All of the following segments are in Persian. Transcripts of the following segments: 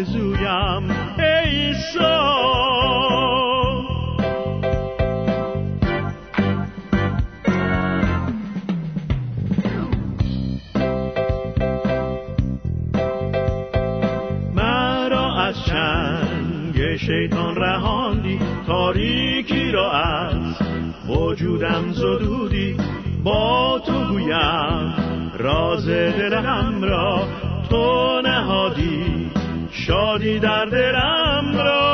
آرزویم از چنگ شیطان رهاندی تاریکی را از وجودم زدودی. با تو گویم راز دلم را تو نهادی. شادی در دلم را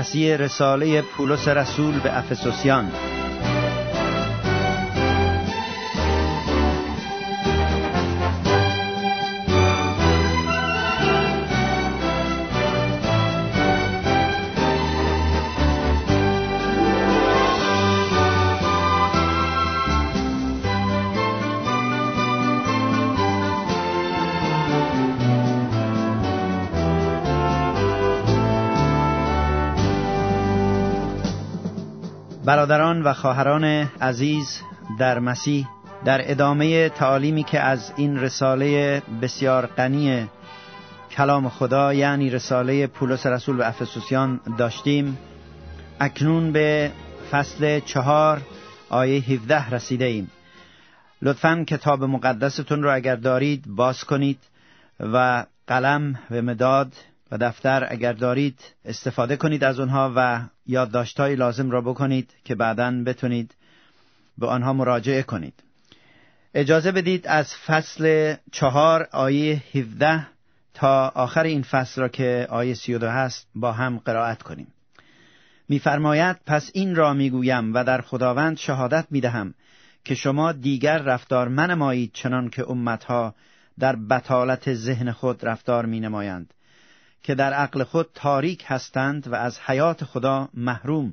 بررسی رساله پولس رسول به افسوسیان. خواهران عزیز در مسیح در ادامه تعالیمی که از این رساله بسیار غنی کلام خدا یعنی رساله پولس رسول به افسوسیان داشتیم اکنون به فصل چهار آیه 17 رسیده ایم. لطفا کتاب مقدستون رو اگر دارید باز کنید و قلم و مداد و دفتر اگر دارید استفاده کنید از اونها و یادداشتهای لازم را بکنید که بعدا بتونید به آنها مراجعه کنید. اجازه بدید از فصل چهار آیه 17 تا آخر این فصل را که آیه 32 هست با هم قرائت کنیم. میفرماید پس این را می‌گویم و در خداوند شهادت می‌دهم که شما دیگر رفتار منمایید چنان که امتها در بطالت ذهن خود رفتار می نمایند که در عقل خود تاریک هستند و از حیات خدا محروم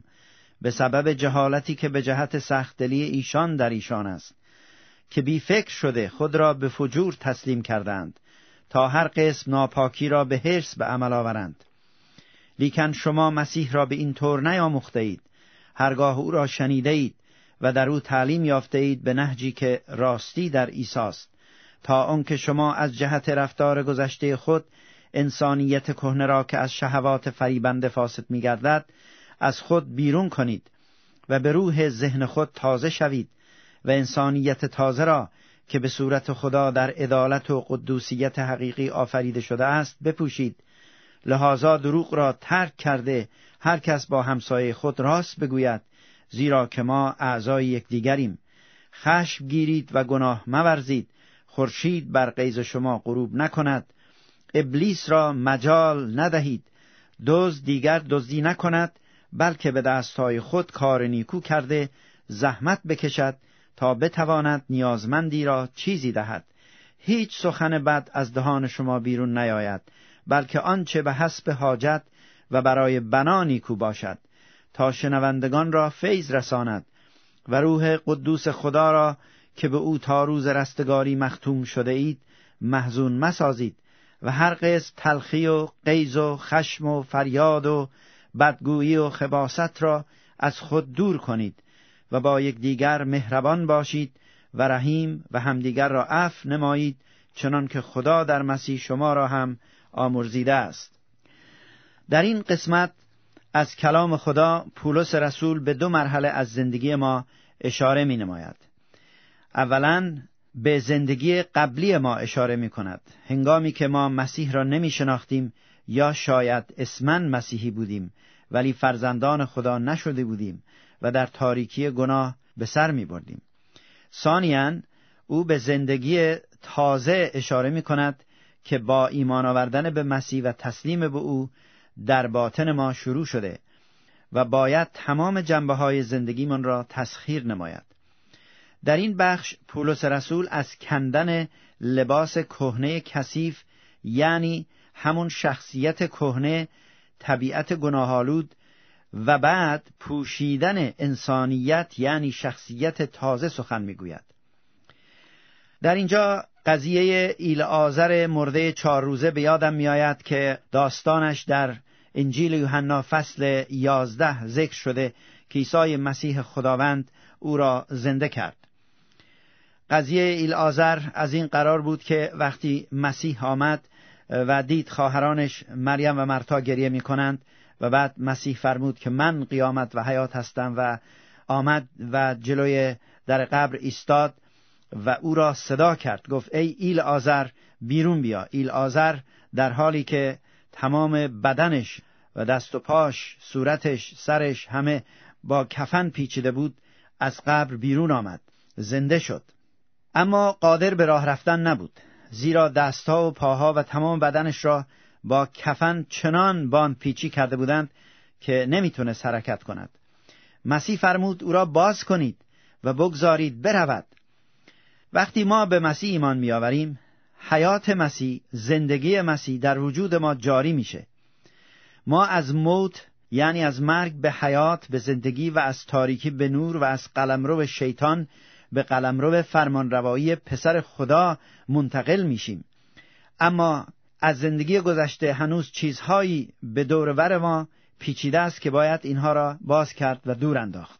به سبب جهالتی که به جهت سختدلی ایشان در ایشان است که بی فکر شده خود را به فجور تسلیم کردند تا هر قسم ناپاکی را به حرس به عمل آورند. لیکن شما مسیح را به این طور نیاموخته اید هرگاه او را شنیده اید و در او تعلیم یافته اید به نهجی که راستی در ایساست تا آنکه شما از جهت رفتار گذشته خود انسانیت کهنه را که از شهوات فریبنده فاسد میگردد از خود بیرون کنید و به روح ذهن خود تازه شوید و انسانیت تازه را که به صورت خدا در عدالت و قدوسیت حقیقی آفریده شده است بپوشید. لحاظا دروغ را ترک کرده هر کس با همسایه خود راست بگوید زیرا که ما اعضای یکدیگریم. خشم گیرید و گناه مورزید خورشید بر قیز شما غروب نکند. ابلیس را مجال ندهید. دوز دیگر دزدی نکند بلکه به دستهای خود کار نیکو کرده زحمت بکشد تا بتواند نیازمندی را چیزی دهد. هیچ سخن بد از دهان شما بیرون نیاید بلکه آنچه به حسب حاجت و برای بنا نیکو باشد تا شنوندگان را فیض رساند و روح قدوس خدا را که به او تا روز رستگاری مختوم شده اید محزون مسازید. و هر قسم تلخی و قیز و خشم و فریاد و بدگویی و خباست را از خود دور کنید و با یکدیگر مهربان باشید و رحیم و همدیگر را عفو نمایید چنان که خدا در مسیح شما را هم آمرزیده است. در این قسمت از کلام خدا پولس رسول به دو مرحله از زندگی ما اشاره می نماید اولا به زندگی قبلی ما اشاره می کند هنگامی که ما مسیح را نمی شناختیم یا شاید اسمن مسیحی بودیم ولی فرزندان خدا نشده بودیم و در تاریکی گناه به سر می بردیم ثانیا او به زندگی تازه اشاره می کند که با ایمان آوردن به مسیح و تسلیم به او در باطن ما شروع شده و باید تمام جنبه های زندگیمان را تسخیر نماید. در این بخش پولس رسول از کندن لباس کهنه کثیف یعنی همون شخصیت کهنه طبیعت گناهالود و بعد پوشیدن انسانیت یعنی شخصیت تازه سخن می‌گوید. در اینجا قضیه ایل آذر مرده چهار روزه به یادم میآید که داستانش در انجیل یوحنا فصل یازده ذکر شده که عیسی مسیح خداوند او را زنده کرد. قضیه ایل آذر از این قرار بود که وقتی مسیح آمد و دید خواهرانش مریم و مرتا گریه می کنند و بعد مسیح فرمود که من قیامت و حیات هستم و آمد و جلوی در قبر ایستاد و او را صدا کرد. گفت ای ایل آذر بیرون بیا. ایل آذر در حالی که تمام بدنش و دست و پاش صورتش سرش همه با کفن پیچیده بود از قبر بیرون آمد. زنده شد. اما قادر به راه رفتن نبود. زیرا دستها و پاها و تمام بدنش را با کفن چنان باند پیچی کرده بودند که نمی‌تونست حرکت کند. مسیح فرمود او را باز کنید و بگذارید برود. وقتی ما به مسیح ایمان میآوریم حیات مسیح زندگی مسیح در وجود ما جاری میشه. ما از موت یعنی از مرگ به حیات به زندگی و از تاریکی به نور و از قلمرو شیطان به قلمرو فرمانروایی پسر خدا منتقل میشیم. اما از زندگی گذشته هنوز چیزهایی به دورور ما پیچیده است که باید اینها را باز کرد و دور انداخت.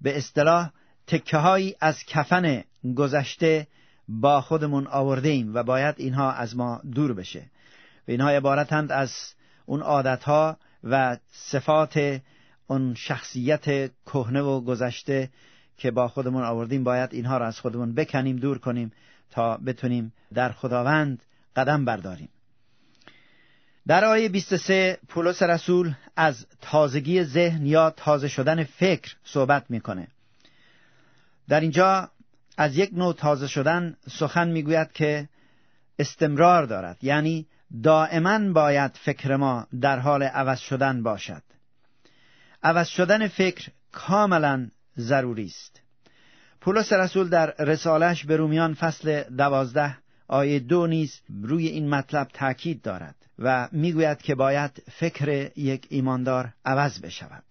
به اصطلاح تکه از کفن گذشته با خودمون آورده ایم و باید اینها از ما دور بشه. و اینها عبارتند از اون عادتها و صفات اون شخصیت کهنه و گذشته که با خودمون آوردیم باید اینها را از خودمون بکنیم دور کنیم تا بتونیم در خداوند قدم برداریم. در آیه 23 پولس رسول از تازگی ذهن یا تازه شدن فکر صحبت می‌کنه. در اینجا از یک نوع تازه شدن سخن می‌گوید که استمرار دارد. یعنی دائما باید فکر ما در حال عوض شدن باشد. عوض شدن فکر کاملا ضروری است پولس رسول در رسالش به رومیان فصل دوازده آیه دو نیز روی این مطلب تاکید دارد و می‌گوید که باید فکر یک ایماندار عوض بشود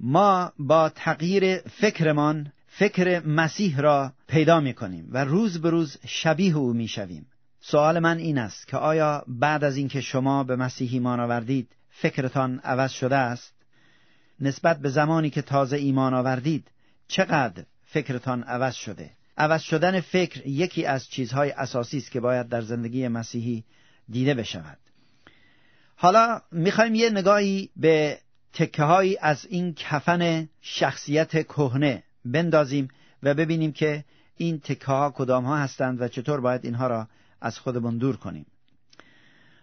ما با تغییر فکرمان فکر مسیح را پیدا می کنیم و روز به روز شبیه او می شویم. سوال من این است که آیا بعد از اینکه شما به مسیح ایمان آوردید فکرتان عوض شده است؟ نسبت به زمانی که تازه ایمان آوردید چقدر فکرتان عوض شده؟ عوض شدن فکر یکی از چیزهای اساسی است که باید در زندگی مسیحی دیده بشود. حالا می‌خوایم یه نگاهی به تکه از این کفن شخصیت کهنه بندازیم و ببینیم که این تکه ها کدام ها هستند و چطور باید اینها را از خودمون دور کنیم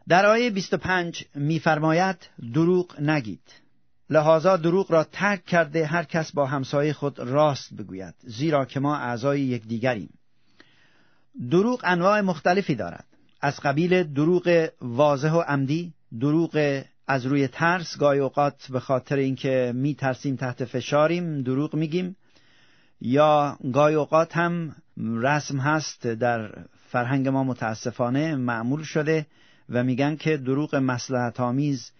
در آیه 25 میفرماید دروغ نگید لحاظا دروغ را ترک کرده هر کس با همسایه خود راست بگوید زیرا که ما اعضای یکدیگریم. دروغ انواع مختلفی دارد. از قبیل دروغ واضح و عمدی دروغ از روی ترس گاهی اوقات به خاطر اینکه می ترسیم تحت فشاریم دروغ میگیم یا گاهی اوقات هم رسم هست در فرهنگ ما متاسفانه معمول شده و میگن که دروغ مسلحت آمیز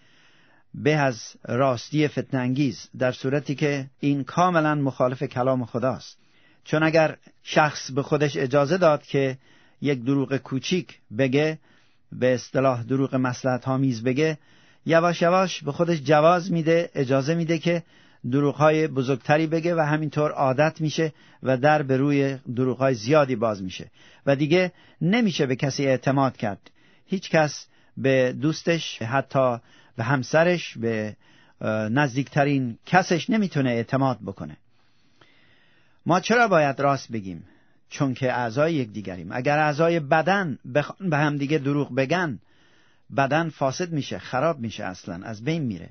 به از راستی فتنانگیز در صورتی که این کاملا مخالف کلام خداست. چون اگر شخص به خودش اجازه داد که یک دروغ کوچیک بگه به اصطلاح دروغ مسلحت آمیز بگه یواش یواش به خودش جواز میده اجازه میده که دروغهای بزرگتری بگه و همینطور عادت میشه و در به روی دروغهای زیادی باز میشه. و دیگه نمیشه به کسی اعتماد کرد. هیچ کس به دوستش حتی به همسرش به نزدیکترین کسش نمی‌تونه اعتماد بکنه. ما چرا باید راست بگیم؟ چون که اعضای یکدیگریم. اگر اعضای بدن به هم دیگه دروغ بگن بدن فاسد میشه خراب میشه اصلا از بین میره.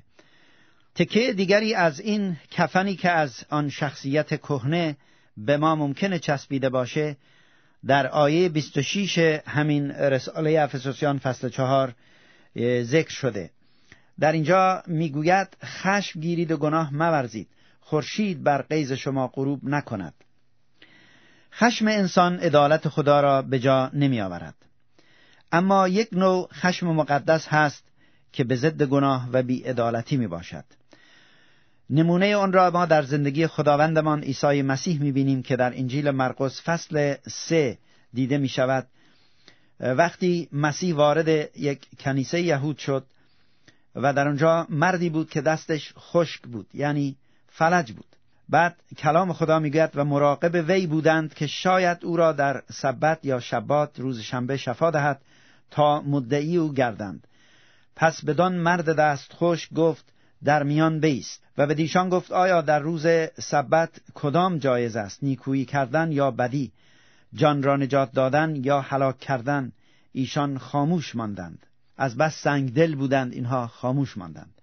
تکه دیگری از این کفنی که از آن شخصیت کهنه به ما ممکنه چسبیده باشه در آیه 26 همین رساله افسوسیان فصل چهار ذکر شده. در اینجا می‌گوید خشم گیرید و گناه مورزید خورشید بر قیز شما غروب نکند. خشم انسان عدالت خدا را به جا نمی آورد اما یک نوع خشم مقدس هست که به ضد گناه و بیعدالتی می باشد نمونه آن را ما در زندگی خداوندمان عیسی مسیح می‌بینیم که در انجیل مرقس فصل سه دیده می شود وقتی مسیح وارد یک کنیسه یهود شد و در آنجا مردی بود که دستش خشک بود یعنی فلج بود. بعد کلام خدا می‌گوید و مراقب وی بودند که شاید او را در سبت یا شبات روز شنبه شفا دهد تا مدعی او گردند. پس بدان مرد دست خوش گفت در میان بیست. و به دیشان گفت آیا در روز سبت کدام جایز است؟ نیکویی کردن یا بدی؟ جان را نجات دادن یا هلاک کردن؟ ایشان خاموش ماندند. از بس سنگ دل بودند اینها خاموش ماندند.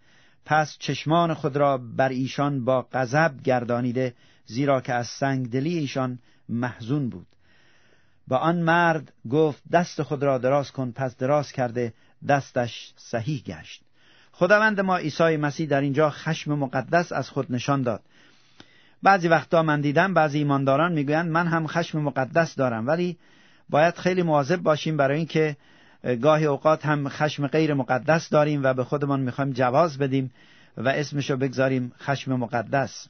پس چشمان خود را بر ایشان با غضب گردانیده زیرا که از سنگ دلی ایشان محزون بود. با آن مرد گفت دست خود را دراز کن پس دراز کرده دستش صحیح گشت. خداوند ما عیسی مسیح در اینجا خشم مقدس از خود نشان داد. بعضی وقتا من دیدم بعضی ایمانداران می‌گویند من هم خشم مقدس دارم ولی باید خیلی مواظب باشیم برای اینکه گاهی اوقات هم خشم غیر مقدس داریم و به خودمان می‌خوایم جواز بدیم و اسمشو بگذاریم خشم مقدس.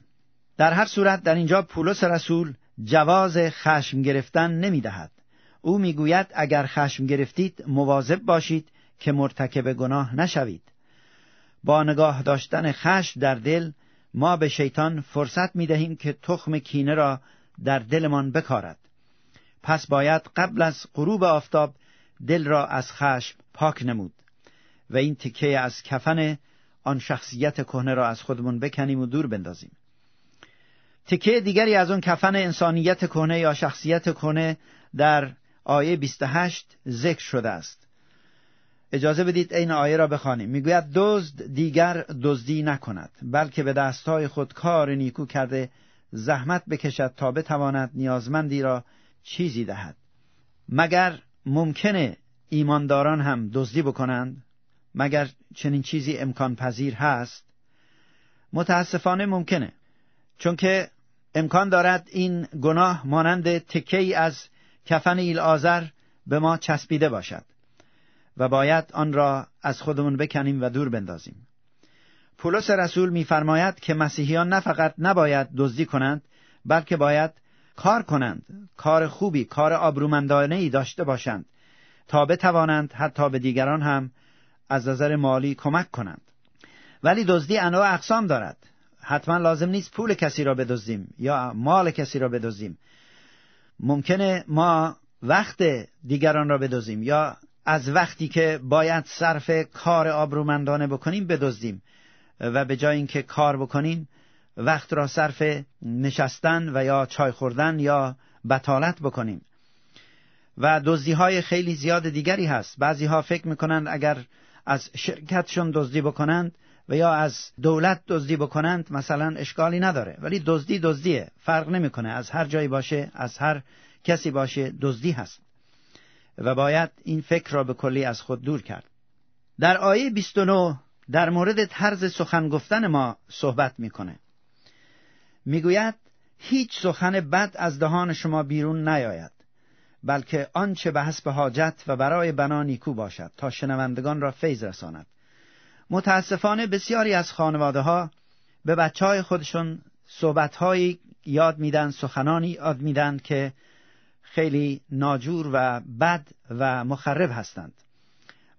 در هر صورت در اینجا پولس رسول جواز خشم گرفتن نمی‌دهد. او می‌گوید اگر خشم گرفتید مواظب باشید که مرتکب گناه نشوید. با نگاه داشتن خشم در دل ما به شیطان فرصت می دهیم که تخم کینه را در دلمان بکارد. پس باید قبل از غروب آفتاب دل را از خشم پاک نمود و این تکه از کفن آن شخصیت کهنه را از خودمون بکنیم و دور بندازیم. تکه دیگری از اون کفن انسانیت کهنه یا شخصیت کهنه در آیه 28 ذکر شده است. اجازه بدید این آیه را بخوانیم. می‌گوید دزد دیگر دزدی نکند بلکه به دستهای خود کار نیکو کرده زحمت بکشد تا بتواند نیازمندی را چیزی دهد. مگر ممکنه ایمانداران هم دزدی بکنند؟ مگر چنین چیزی امکان پذیر هست؟ متاسفانه ممکنه چون که امکان دارد این گناه مانند تکه ای از کفن ایل آزر به ما چسبیده باشد و باید آن را از خودمون بکنیم و دور بندازیم. پولس رسول میفرماید که مسیحیان نه فقط نباید دزدی کنند بلکه باید کار کنند کار خوبی کار آبرومندانه ای داشته باشند. تا بتوانند حتی به دیگران هم از نظر مالی کمک کنند. ولی دزدی انواع اقسام دارد. حتما لازم نیست پول کسی را بدزدیم یا مال کسی را بدزدیم. ممکنه ما وقت دیگران را بدزدیم یا از وقتی که باید صرف کار آبرومندانه بکنیم بدزدیم و به جای اینکه کار بکنیم وقت را صرف نشستن و یا چای خوردن یا بتالت بکنیم. و دزدی های خیلی زیاد دیگری هست. بعضی ها فکر می‌کنند اگر از شرکتشون دزدی بکنند و یا از دولت دزدی بکنند مثلا اشکالی نداره. ولی دزدی دزدیه. فرق نمی‌کنه. از هر جایی باشه از هر کسی باشه دزدی هست. و باید این فکر را به کلی از خود دور کرد. در آیه 29 در مورد طرز سخن گفتن ما صحبت می‌کنه. می‌گوید هیچ سخن بد از دهان شما بیرون نیاید بلکه آنچه به حسب حاجت و برای بنا نیکو باشد تا شنوندگان را فیض رساند. متاسفانه بسیاری از خانواده ها به بچه های خودشون صحبت یاد میدن سخنانی یاد میدن که خیلی ناجور و بد و مخرب هستند.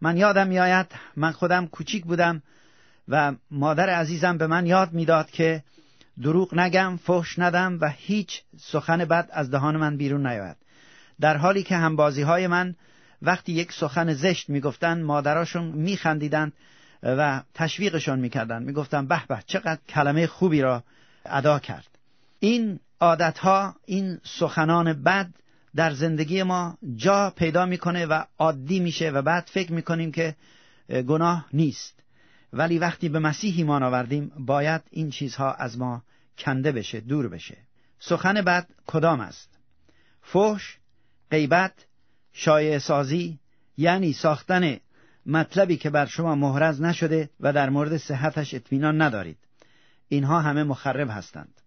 من یادم میآید من خودم کوچیک بودم و مادر عزیزم به من یاد می‌داد که دروغ نگم فحش ندم و هیچ سخن بد از دهان من بیرون نیاید. در حالی که همبازی های من وقتی یک سخن زشت می‌گفتند مادراشون میخندیدند و تشویقشان می‌کردند. می‌گفتند به به چقدر کلمه خوبی را ادا کرد. این عادتها این سخنان بد در زندگی ما جا پیدا می‌کنه و عادی میشه و بعد فکر می‌کنیم که گناه نیست. ولی وقتی به مسیح ایمان آوردیم باید این چیزها از ما کنده بشه دور بشه. سخن بد کدام است؟ فحش غیبت شایع سازی یعنی ساختن مطلبی که بر شما محرز نشده و در مورد صحتش اطمینان ندارید. اینها همه مخرب هستند.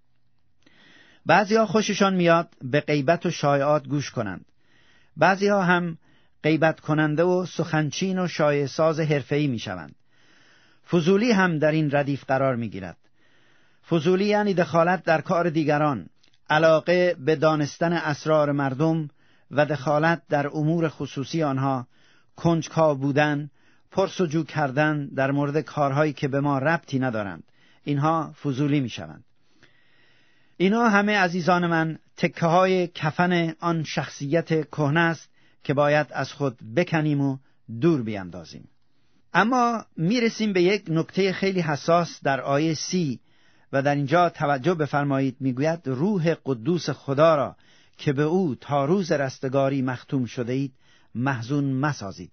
بعضی ها خوششان میاد به غیبت و شایعات گوش کنند. بعضی ها هم غیبت کننده و سخنچین و شایع ساز حرفه‌ای می‌شوند. فضولی هم در این ردیف قرار می‌گیرد. فضولی یعنی دخالت در کار دیگران علاقه به دانستن اسرار مردم و دخالت در امور خصوصی آنها کنجکاو بودن پرسجو کردن در مورد کارهایی که به ما ربطی ندارند. اینها فضولی می‌شوند. اینا همه عزیزان من تکه های کفن آن شخصیت کهنه است که باید از خود بکنیم و دور بیاندازیم. اما می‌رسیم به یک نکته خیلی حساس در آیه سی و در اینجا توجه بفرمایید می‌گوید روح قدوس خدا را که به او تا روز رستگاری مختوم شده اید محزون مسازید.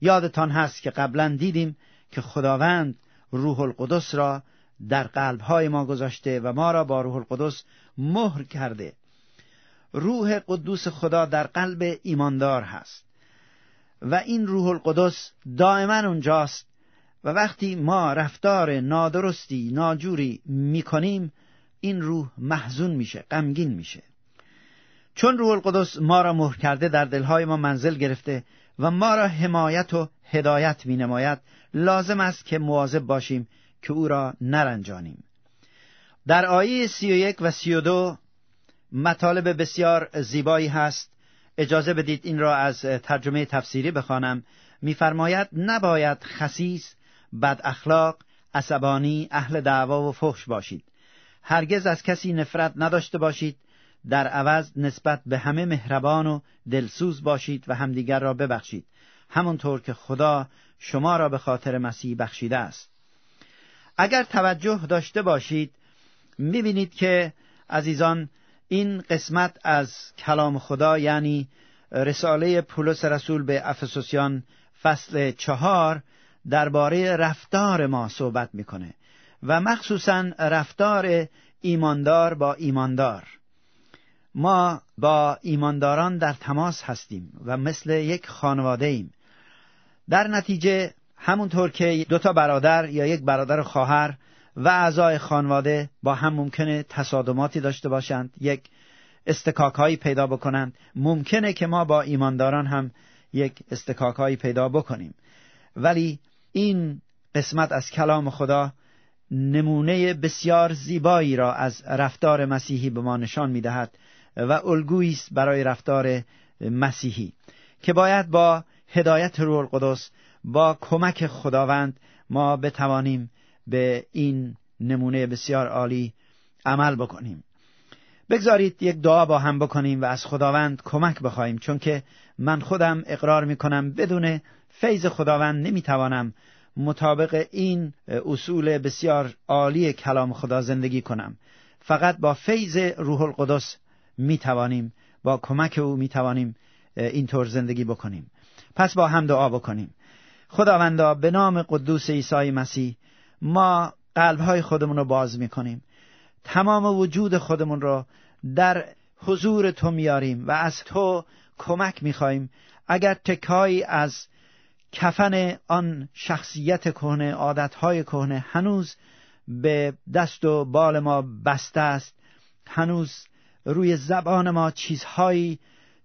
یادتان هست که قبلا دیدیم که خداوند روح القدس را در قلبهای ما گذاشته و ما را با روح القدس مهر کرده. روح قدوس خدا در قلب ایماندار هست. و این روح القدس دائما اونجاست. و وقتی ما رفتار نادرستی ناجوری می‌کنیم این روح محزون میشه غمگین میشه. چون روح القدس ما را مهر کرده در دلهای ما منزل گرفته و ما را حمایت و هدایت می نماید لازم است که مواظب باشیم که او را نرنجانیم. در آیه سی و یک و سی و دو مطالب بسیار زیبایی هست. اجازه بدید این را از ترجمه تفسیری بخوانم. میفرماید نباید خسیس بد اخلاق عصبانی اهل دعوا و فحش باشید. هرگز از کسی نفرت نداشته باشید. در عوض نسبت به همه مهربان و دلسوز باشید و همدیگر را ببخشید. همونطور که خدا شما را به خاطر مسیح بخشیده است. اگر توجه داشته باشید می‌بینید که عزیزان این قسمت از کلام خدا یعنی رساله پولس رسول به افسوسیان فصل چهار درباره رفتار ما صحبت می‌کنه و مخصوصا رفتار ایماندار با ایماندار. ما با ایمانداران در تماس هستیم و مثل یک خانواده ایم. در نتیجه همونطور که دو تا برادر یا یک برادر خواهر و اعضای خانواده با هم ممکنه تصادماتی داشته باشند. یک استکاک هایی پیدا بکنند. ممکنه که ما با ایمانداران هم یک استکاک هایی پیدا بکنیم. ولی این قسمت از کلام خدا نمونه بسیار زیبایی را از رفتار مسیحی به ما نشان می‌دهد و الگویی است برای رفتار مسیحی که باید با هدایت روح القدس با کمک خداوند ما بتوانیم به این نمونه بسیار عالی عمل بکنیم. بگذارید یک دعا با هم بکنیم و از خداوند کمک بخواهیم چون که من خودم اقرار می کنم بدون فیض خداوند نمی‌توانم مطابق این اصول بسیار عالی کلام خدا زندگی کنم. فقط با فیض روح القدس می توانیم با کمک او می توانیم اینطور زندگی بکنیم. پس با هم دعا بکنیم. خداوندا به نام قدوس عیسی مسیح ما قلبهای خودمون رو باز می کنیم تمام وجود خودمون رو در حضور تو میاریم و از تو کمک می‌خواهیم. اگر تکایی از کفن آن شخصیت کهنه عادتهای کهنه هنوز به دست و بال ما بسته است هنوز روی زبان ما چیزهایی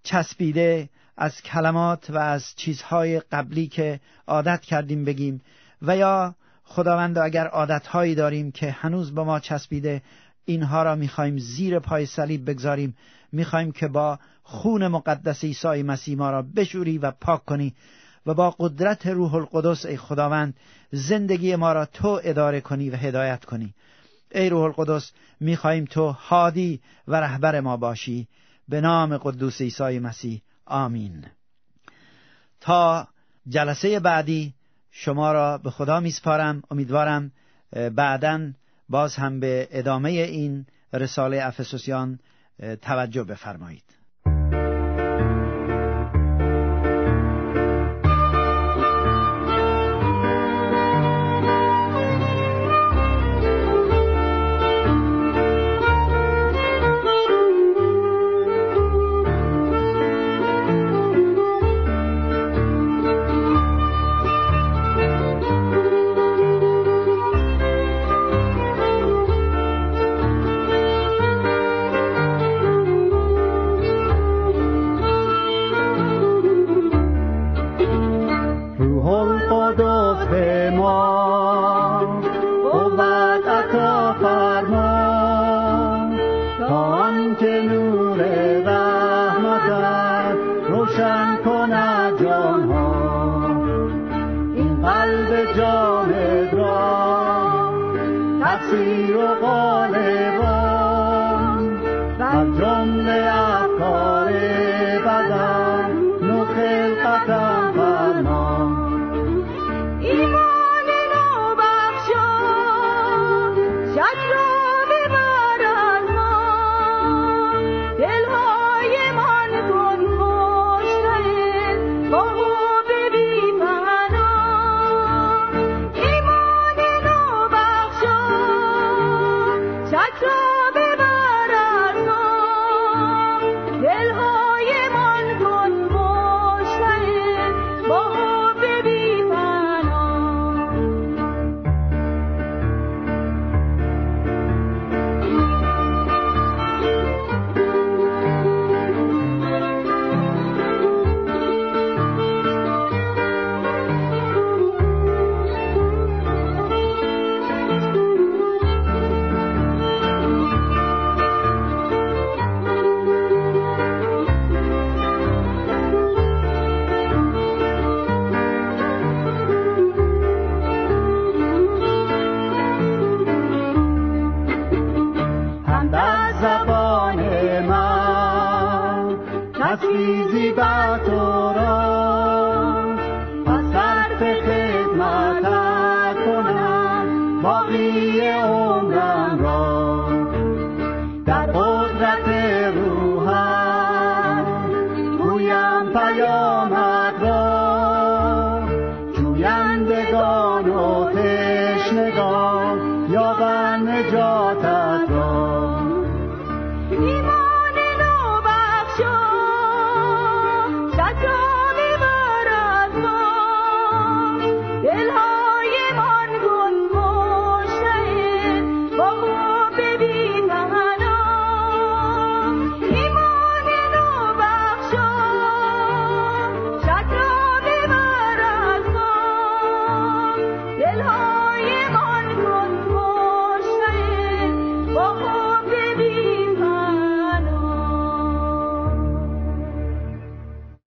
چسبیده از کلمات و از چیزهای قبلی که عادت کردیم بگیم و یا خداوند اگر عادتهایی داریم که هنوز به ما چسبیده اینها را می‌خواهیم زیر پای صلیب بگذاریم. می‌خواهیم که با خون مقدس عیسی مسیح ما را بشوری و پاک کنی و با قدرت روح القدس ای خداوند زندگی ما را تو اداره کنی و هدایت کنی. ای روح القدس می‌خواهیم تو هادی و رهبر ما باشی. به نام قدوس عیسی مسیح. آمین. تا جلسه بعدی شما را به خدا میسپارم. امیدوارم بعدا باز هم به ادامه این رساله افسوسیان توجه بفرمایید. 山